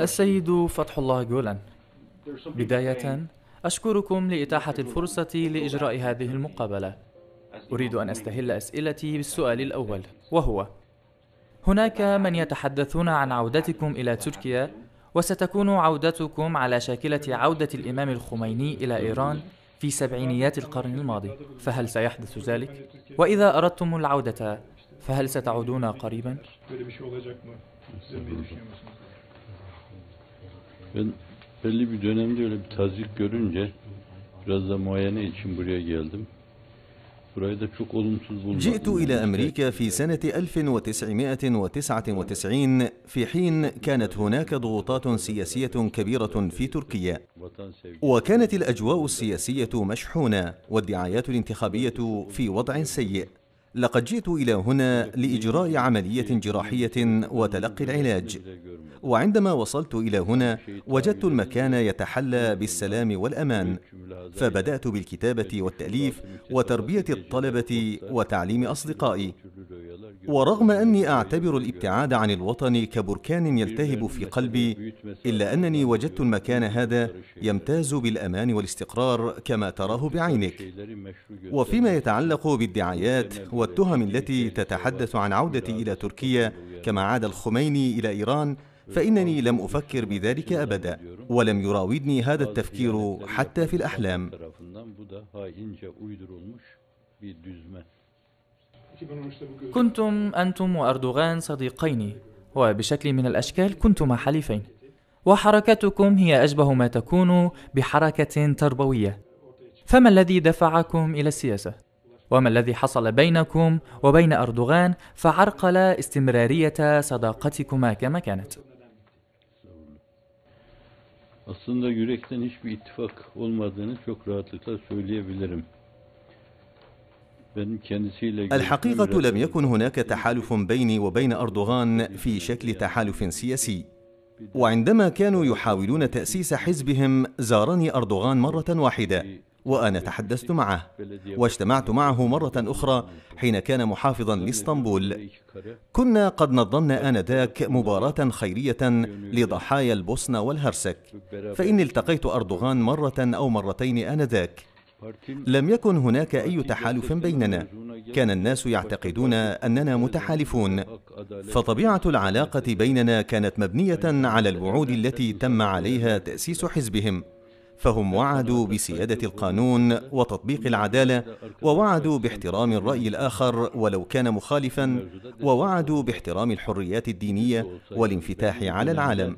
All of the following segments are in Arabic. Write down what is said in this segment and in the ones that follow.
السيد فتح الله جولان. بداية أشكركم لإتاحة الفرصة لإجراء هذه المقابلة. أريد أن أستهل أسئلتي بالسؤال الأول وهو هناك من يتحدثون عن عودتكم إلى تركيا وستكون عودتكم على شاكلة عودة الإمام الخميني إلى إيران في سبعينيات القرن الماضي فهل سيحدث ذلك؟ وإذا أردتم العودة فهل ستعودون قريبا؟ Ben belli bir dönemde öyle bir tazik görünce biraz da muayene için buraya geldim. جئت إلى أمريكا في سنة 1999 في حين كانت هناك ضغوطات سياسية كبيرة في تركيا. وكانت الأجواء السياسية مشحونة والدعايات الانتخابية في وضع سيء. لقد جئت إلى هنا لإجراء عملية جراحية وتلقي العلاج. وعندما وصلت إلى هنا وجدت المكان يتحلى بالسلام والأمان. فبدأت بالكتابة والتأليف وتربية الطلبة وتعليم أصدقائي. ورغم أني أعتبر الابتعاد عن الوطن كبركان يلتهب في قلبي إلا أنني وجدت المكان هذا يمتاز بالأمان والاستقرار كما تراه بعينك. وفيما يتعلق بالدعايات والتهم التي تتحدث عن عودتي إلى تركيا كما عاد الخميني إلى إيران فإنني لم أفكر بذلك أبدا ولم يراودني هذا التفكير حتى في الأحلام. كنتم أنتم وأردوغان صديقين وبشكل من الأشكال كنتما حليفين وحركتكم هي أشبه ما تكون بحركة تربوية فما الذي دفعكم إلى السياسة؟ وما الذي حصل بينكم وبين أردوغان فعرقل استمرارية صداقتكما كما كانت؟ aslında yürekten hiçbir ittifak olmadığını çok rahatlıkla söyleyebilirim. الحقيقة لم يكن هناك تحالف بيني وبين أردوغان في شكل تحالف سياسي. وعندما كانوا يحاولون تأسيس حزبهم زارني أردوغان مرة واحدة وأنا تحدثت معه واجتمعت معه مرة أخرى حين كان محافظا لإسطنبول. كنا قد نظمنا آنذاك مباراة خيرية لضحايا البوسنة والهرسك فإني التقيت أردوغان مرة أو مرتين آنذاك. لم يكن هناك أي تحالف بيننا. كان الناس يعتقدون أننا متحالفون. فطبيعة العلاقة بيننا كانت مبنية على الوعود التي تم عليها تأسيس حزبهم. فهم وعدوا بسيادة القانون وتطبيق العدالة ووعدوا باحترام الرأي الآخر ولو كان مخالفا ووعدوا باحترام الحريات الدينية والانفتاح على العالم.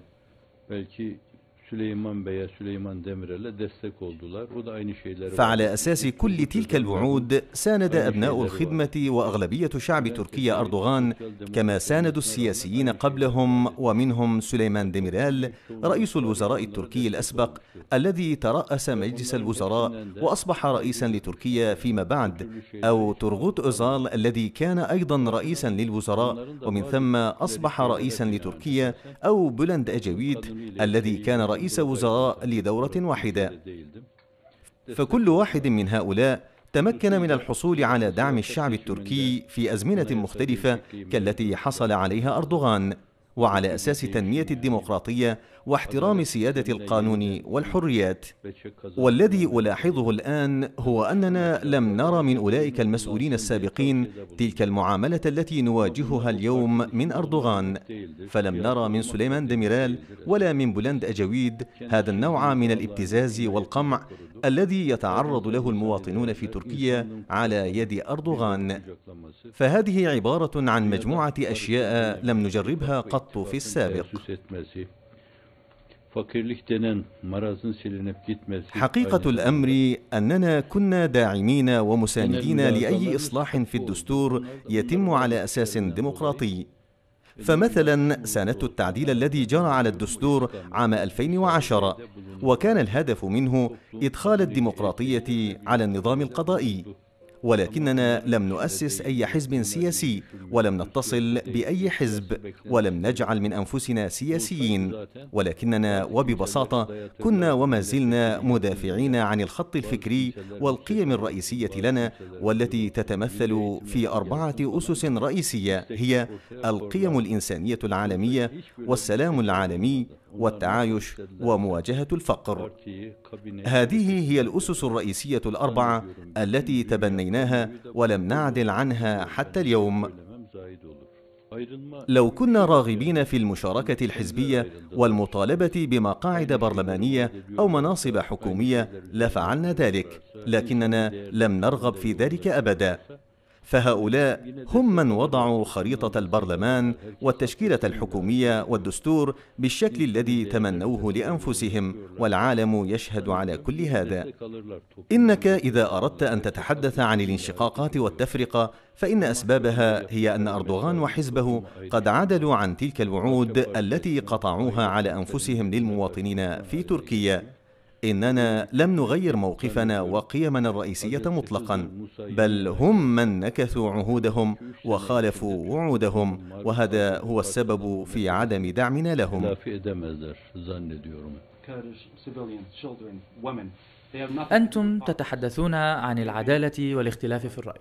فعلى أساس كل تلك الوعود ساند أبناء الخدمة وأغلبية شعب تركيا أردوغان كما ساندوا السياسيين قبلهم ومنهم سليمان ديميرال رئيس الوزراء التركي الأسبق الذي ترأس مجلس الوزراء وأصبح رئيسا لتركيا فيما بعد أو ترغوت أوزال الذي كان أيضا رئيسا للوزراء ومن ثم أصبح رئيسا لتركيا أو بلند أجويد الذي كان رئيس رئيس وزراء لدورة واحدة. فكل واحد من هؤلاء تمكن من الحصول على دعم الشعب التركي في أزمنة مختلفة كالتي حصل عليها أردوغان وعلى أساس تنمية الديمقراطية واحترام سيادة القانون والحريات. والذي ألاحظه الآن هو أننا لم نرى من أولئك المسؤولين السابقين تلك المعاملة التي نواجهها اليوم من أردوغان. فلم نرى من سليمان ديميرال ولا من بولند اجويد هذا النوع من الابتزاز والقمع الذي يتعرض له المواطنون في تركيا على يد أردوغان. فهذه عبارة عن مجموعة أشياء لم نجربها قط في السابق. حقيقة الأمر أننا كنا داعمين ومساندين لأي إصلاح في الدستور يتم على أساس ديمقراطي فمثلا ساندت التعديل الذي جرى على الدستور عام 2010 وكان الهدف منه إدخال الديمقراطية على النظام القضائي ولكننا لم نؤسس أي حزب سياسي ولم نتصل بأي حزب ولم نجعل من أنفسنا سياسيين. ولكننا وببساطة كنا وما زلنا مدافعين عن الخط الفكري والقيم الرئيسية لنا والتي تتمثل في أربعة أسس رئيسية هي القيم الإنسانية العالمية والسلام العالمي والتعايش ومواجهة الفقر. هذه هي الأسس الرئيسية الأربعة التي تبنيناها ولم نعدل عنها حتى اليوم. لو كنا راغبين في المشاركة الحزبية والمطالبة بمقاعد برلمانية أو مناصب حكومية لفعلنا ذلك لكننا لم نرغب في ذلك أبدا. فهؤلاء هم من وضعوا خريطة البرلمان والتشكيلة الحكومية والدستور بالشكل الذي تمنوه لأنفسهم والعالم يشهد على كل هذا. إنك إذا أردت أن تتحدث عن الانشقاقات والتفرقة فإن أسبابها هي أن أردوغان وحزبه قد عدلوا عن تلك الوعود التي قطعوها على أنفسهم للمواطنين في تركيا. إننا لم نغير موقفنا وقيمنا الرئيسية مطلقا بل هم من نكثوا عهودهم وخالفوا وعودهم وهذا هو السبب في عدم دعمنا لهم. أنتم تتحدثون عن العدالة والاختلاف في الرأي.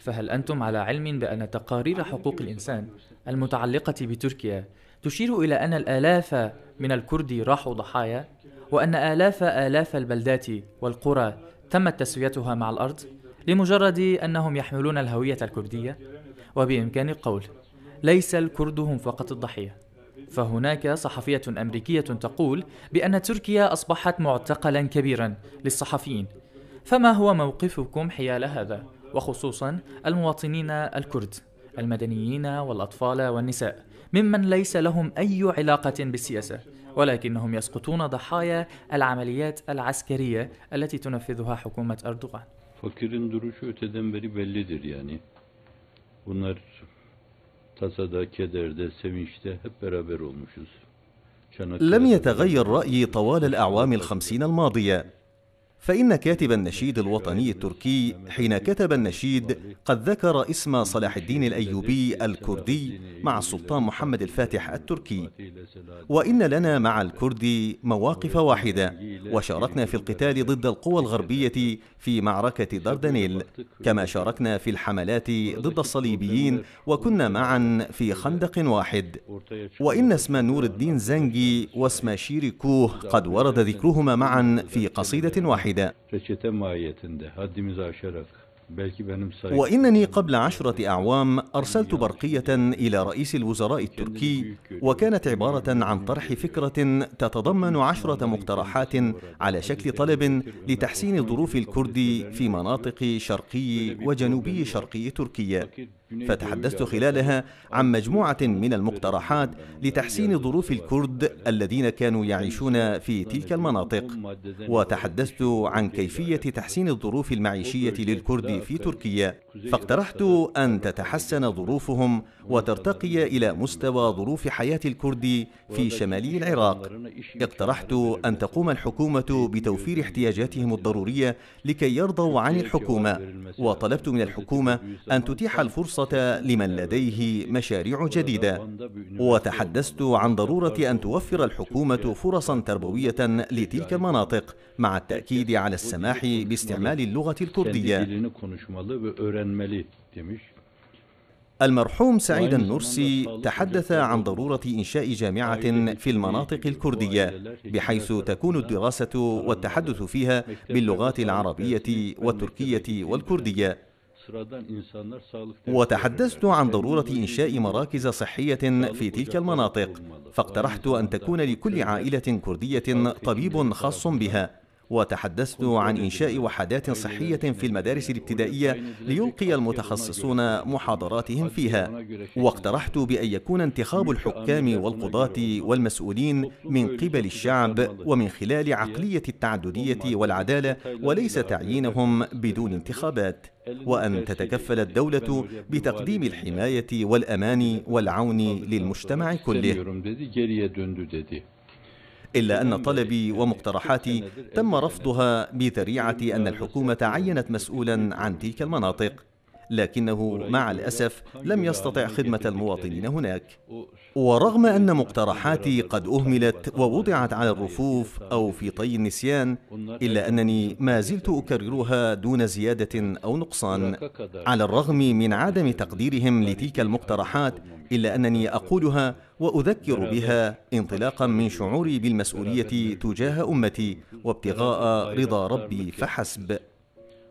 فهل أنتم على علم بأن تقارير حقوق الإنسان المتعلقة بتركيا تشير إلى أن الآلاف من الكرد راحوا ضحايا؟ وأن آلاف آلاف البلدات والقرى تمت تسويتها مع الأرض لمجرد أنهم يحملون الهوية الكردية؟ وبإمكان القول ليس الكرد هم فقط الضحية. فهناك صحفية أمريكية تقول بأن تركيا أصبحت معتقلا كبيرا للصحفيين. فما هو موقفكم حيال هذا؟ وخصوصا المواطنين الكرد المدنيين والأطفال والنساء ممن ليس لهم أي علاقة بالسياسة. ولكنهم يسقطون ضحايا العمليات العسكرية التي تنفذها حكومة أردوغان Fakirin duruşu öteden beri bellidir yani. Bunlar tasada, kederde, sevinçte hep beraber olmuşuz. لم يتغير رأيي طوال الأعوام الخمسين الماضية فإن كاتب النشيد الوطني التركي حين كتب النشيد قد ذكر اسم صلاح الدين الأيوبي الكردي مع السلطان محمد الفاتح التركي. وإن لنا مع الكرد مواقف واحدة وشاركنا في القتال ضد القوى الغربية في معركة دردنيل كما شاركنا في الحملات ضد الصليبيين وكنا معا في خندق واحد. وإن اسم نور الدين زنجي واسم شيري كوه قد ورد ذكرهما معا في قصيدة واحدة. واحدة وإنني قبل عشرة أعوام أرسلت برقية إلى رئيس الوزراء التركي وكانت عبارة عن طرح فكرة تتضمن عشرة مقترحات على شكل طلب لتحسين ظروف الكرد في مناطق شرقي وجنوبي شرقي تركيا. فتحدثت خلالها عن مجموعة من المقترحات لتحسين ظروف الكرد الذين كانوا يعيشون في تلك المناطق. وتحدثت عن كيفية تحسين الظروف المعيشية للكرد في تركيا. فاقترحت أن تتحسن ظروفهم وترتقي إلى مستوى ظروف حياة الكرد في شمالي العراق. اقترحت أن تقوم الحكومة بتوفير احتياجاتهم الضرورية لكي يرضوا عن الحكومة. وطلبت من الحكومة أن تتيح الفرصة لمن لديه مشاريع جديدة. وتحدثت عن ضرورة أن توفر الحكومة فرصا تربوية لتلك المناطق مع التأكيد على السماح باستعمال اللغة الكردية. المرحوم سعيد النرسي تحدث عن ضرورة إنشاء جامعة في المناطق الكردية بحيث تكون الدراسة والتحدث فيها باللغات العربية والتركية والكردية. وتحدثت عن ضرورة إنشاء مراكز صحية في تلك المناطق فاقترحت أن تكون لكل عائلة كردية طبيب خاص بها. وتحدثت عن إنشاء وحدات صحية في المدارس الابتدائية ليلقي المتخصصون محاضراتهم فيها واقترحت بأن يكون انتخاب الحكام والقضاة والمسؤولين من قبل الشعب ومن خلال عقلية التعددية والعدالة وليس تعيينهم بدون انتخابات وأن تتكفل الدولة بتقديم الحماية والأمان والعون للمجتمع كله إلا أن طلبي ومقترحاتي تم رفضها بذريعة أن الحكومة عينت مسؤولا عن تلك المناطق. لكنه مع الأسف لم يستطع خدمة المواطنين هناك. ورغم أن مقترحاتي قد أهملت ووضعت على الرفوف أو في طي النسيان إلا أنني ما زلت أكررها دون زيادة أو نقصان. على الرغم من عدم تقديرهم لتلك المقترحات إلا أنني أقولها وأذكر بها انطلاقا من شعوري بالمسؤولية تجاه أمتي وابتغاء رضا ربي فحسب.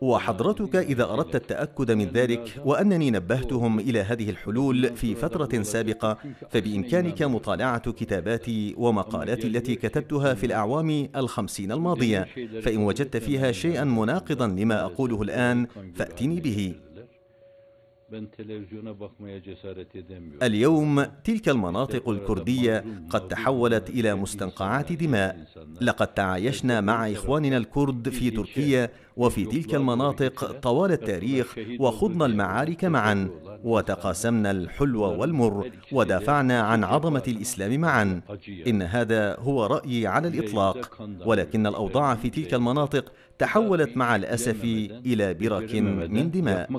وحضرتك إذا أردت التأكد من ذلك وأنني نبهتهم إلى هذه الحلول في فترة سابقة فبإمكانك مطالعة كتاباتي ومقالاتي التي كتبتها في الأعوام الخمسين الماضية فإن وجدت فيها شيئا مناقضا لما أقوله الآن فأتني به. اليوم تلك المناطق الكردية قد تحولت إلى مستنقعات دماء. لقد تعايشنا مع إخواننا الكرد في تركيا وفي تلك المناطق طوال التاريخ وخضنا المعارك معا وتقاسمنا الحلو والمر ودافعنا عن عظمة الإسلام معا. إن هذا هو رأيي على الإطلاق. ولكن الأوضاع في تلك المناطق تحولت مع الأسف إلى برك من دماء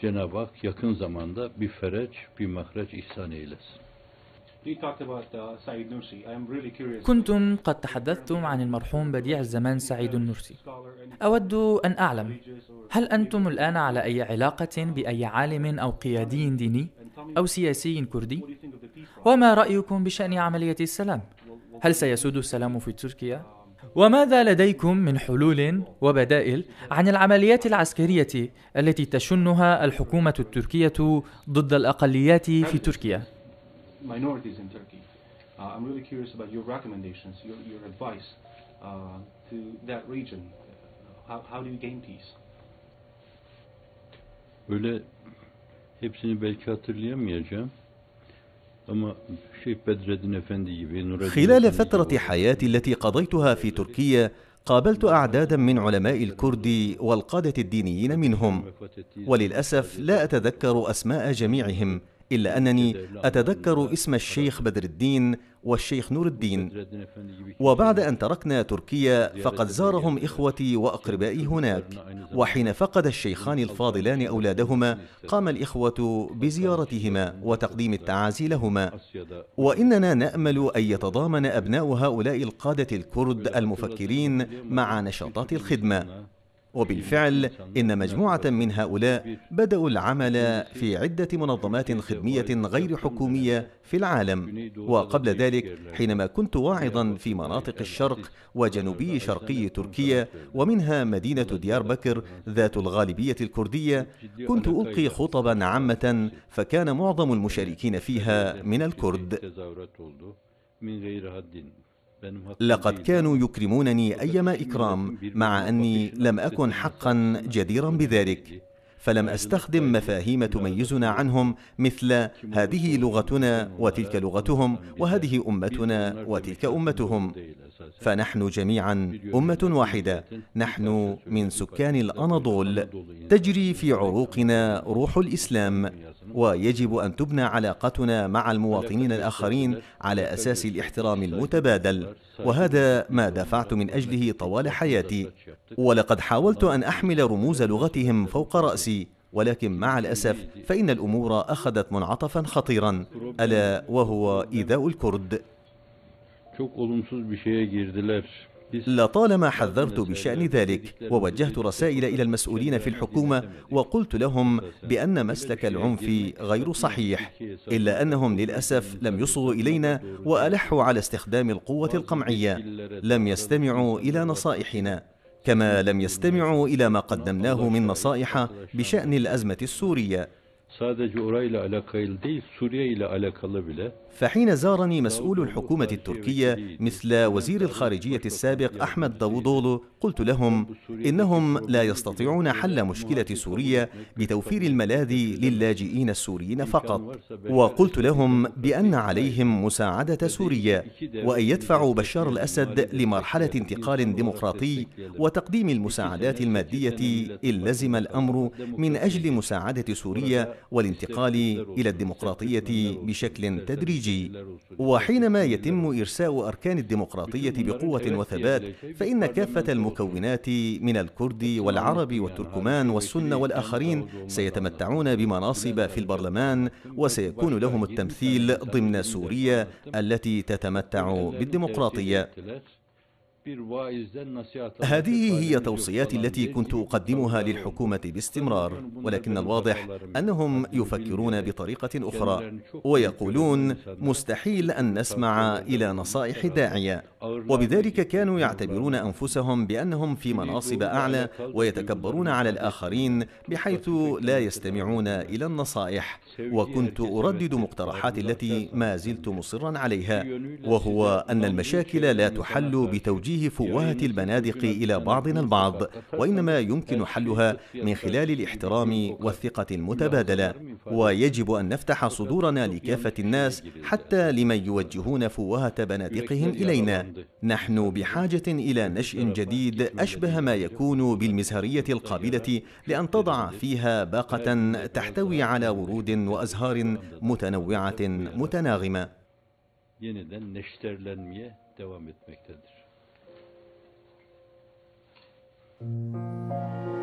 Cenab-ı Hak yakın zamanda bir fereç, bir mahreç ihsan eylesin. كنتم قد تحدثتم عن المرحوم بديع الزمان سعيد النرسي أود أن أعلم هل أنتم الآن على أي علاقة بأي عالم أو قيادي ديني أو سياسي كردي؟ وما رأيكم بشأن عملية السلام؟ هل سيسود السلام في تركيا؟ وماذا لديكم من حلول وبدائل عن العمليات العسكرية التي تشنها الحكومة التركية ضد الأقليات في تركيا؟ خلال فترة حياتي التي قضيتها في تركيا قابلت أعدادا من علماء الكرد والقادة الدينيين منهم. وللأسف لا أتذكر أسماء جميعهم. إلا أنني أتذكر اسم الشيخ بدر الدين والشيخ نور الدين. وبعد أن تركنا تركيا فقد زارهم إخوتي وأقربائي هناك. وحين فقد الشيخان الفاضلان أولادهما قام الإخوة بزيارتهما وتقديم التعازي لهما وإننا نأمل أن يتضامن أبناء هؤلاء القادة الكرد المفكرين مع نشاطات الخدمة. وبالفعل إن مجموعة من هؤلاء بدأوا العمل في عدة منظمات خدمية غير حكومية في العالم. وقبل ذلك حينما كنت واعظا في مناطق الشرق وجنوبي شرقي تركيا ومنها مدينة ديار بكر ذات الغالبية الكردية كنت ألقي خطبا عامة فكان معظم المشاركين فيها من الكرد. لقد كانوا يكرمونني أيما إكرام مع أني لم أكن حقا جديرا بذلك. فلم أستخدم مفاهيم تميزنا عنهم مثل هذه لغتنا وتلك لغتهم وهذه أمتنا وتلك أمتهم. فنحن جميعا أمة واحدة. نحن من سكان الأناضول. تجري في عروقنا روح الإسلام. ويجب أن تبنى علاقتنا مع المواطنين الآخرين على أساس الاحترام المتبادل. وهذا ما دافعت من أجله طوال حياتي. ولقد حاولت أن أحمل رموز لغتهم فوق رأسي. ولكن مع الأسف فإن الأمور أخذت منعطفا خطيرا. ألا وهو إيذاء الكرد. Çok olumsuz bir şeye girdiler. لطالما حذرت بشأن ذلك ووجهت رسائل إلى المسؤولين في الحكومة وقلت لهم بأن مسلك العنف غير صحيح إلا أنهم للأسف لم يصغوا إلينا وألحوا على استخدام القوة القمعية. لم يستمعوا إلى نصائحنا كما لم يستمعوا إلى ما قدمناه من نصائح بشأن الأزمة السورية. فحين زارني مسؤول الحكومة التركية مثل وزير الخارجية السابق أحمد داوودولو قلت لهم إنهم لا يستطيعون حل مشكلة سوريا بتوفير الملاذ للاجئين السوريين فقط. وقلت لهم بأن عليهم مساعدة سوريا وأن يدفعوا بشار الأسد لمرحلة انتقال ديمقراطي وتقديم المساعدات المادية إن لزم الأمر من أجل مساعدة سوريا والانتقال إلى الديمقراطية بشكل تدريجي. وحينما يتم إرساء أركان الديمقراطية بقوة وثبات فإن كافة المكونات من الكرد والعرب والتركمان والسنة والآخرين سيتمتعون بمناصب في البرلمان وسيكون لهم التمثيل ضمن سوريا التي تتمتع بالديمقراطية. هذه هي توصياتي التي كنت أقدمها للحكومة باستمرار ولكن الواضح أنهم يفكرون بطريقة أخرى ويقولون مستحيل أن نسمع إلى نصائح داعية. وبذلك كانوا يعتبرون أنفسهم بأنهم في مناصب أعلى ويتكبرون على الآخرين بحيث لا يستمعون إلى النصائح. وكنت أردد مقترحاتي التي ما زلت مصرا عليها وهو أن المشاكل لا تحل بتوجيه فوهة البنادق إلى بعضنا البعض وإنما يمكن حلها من خلال الاحترام والثقة المتبادلة. ويجب أن نفتح صدورنا لكافة الناس حتى لمن يوجهون فوهة بنادقهم إلينا. نحن بحاجة إلى نشء جديد أشبه ما يكون بالمزهرية القابلة لأن تضع فيها باقة تحتوي على ورود وأزهار متنوعة متناغمة. yeniden neşterlenmeye devam etmektedir. Thank you.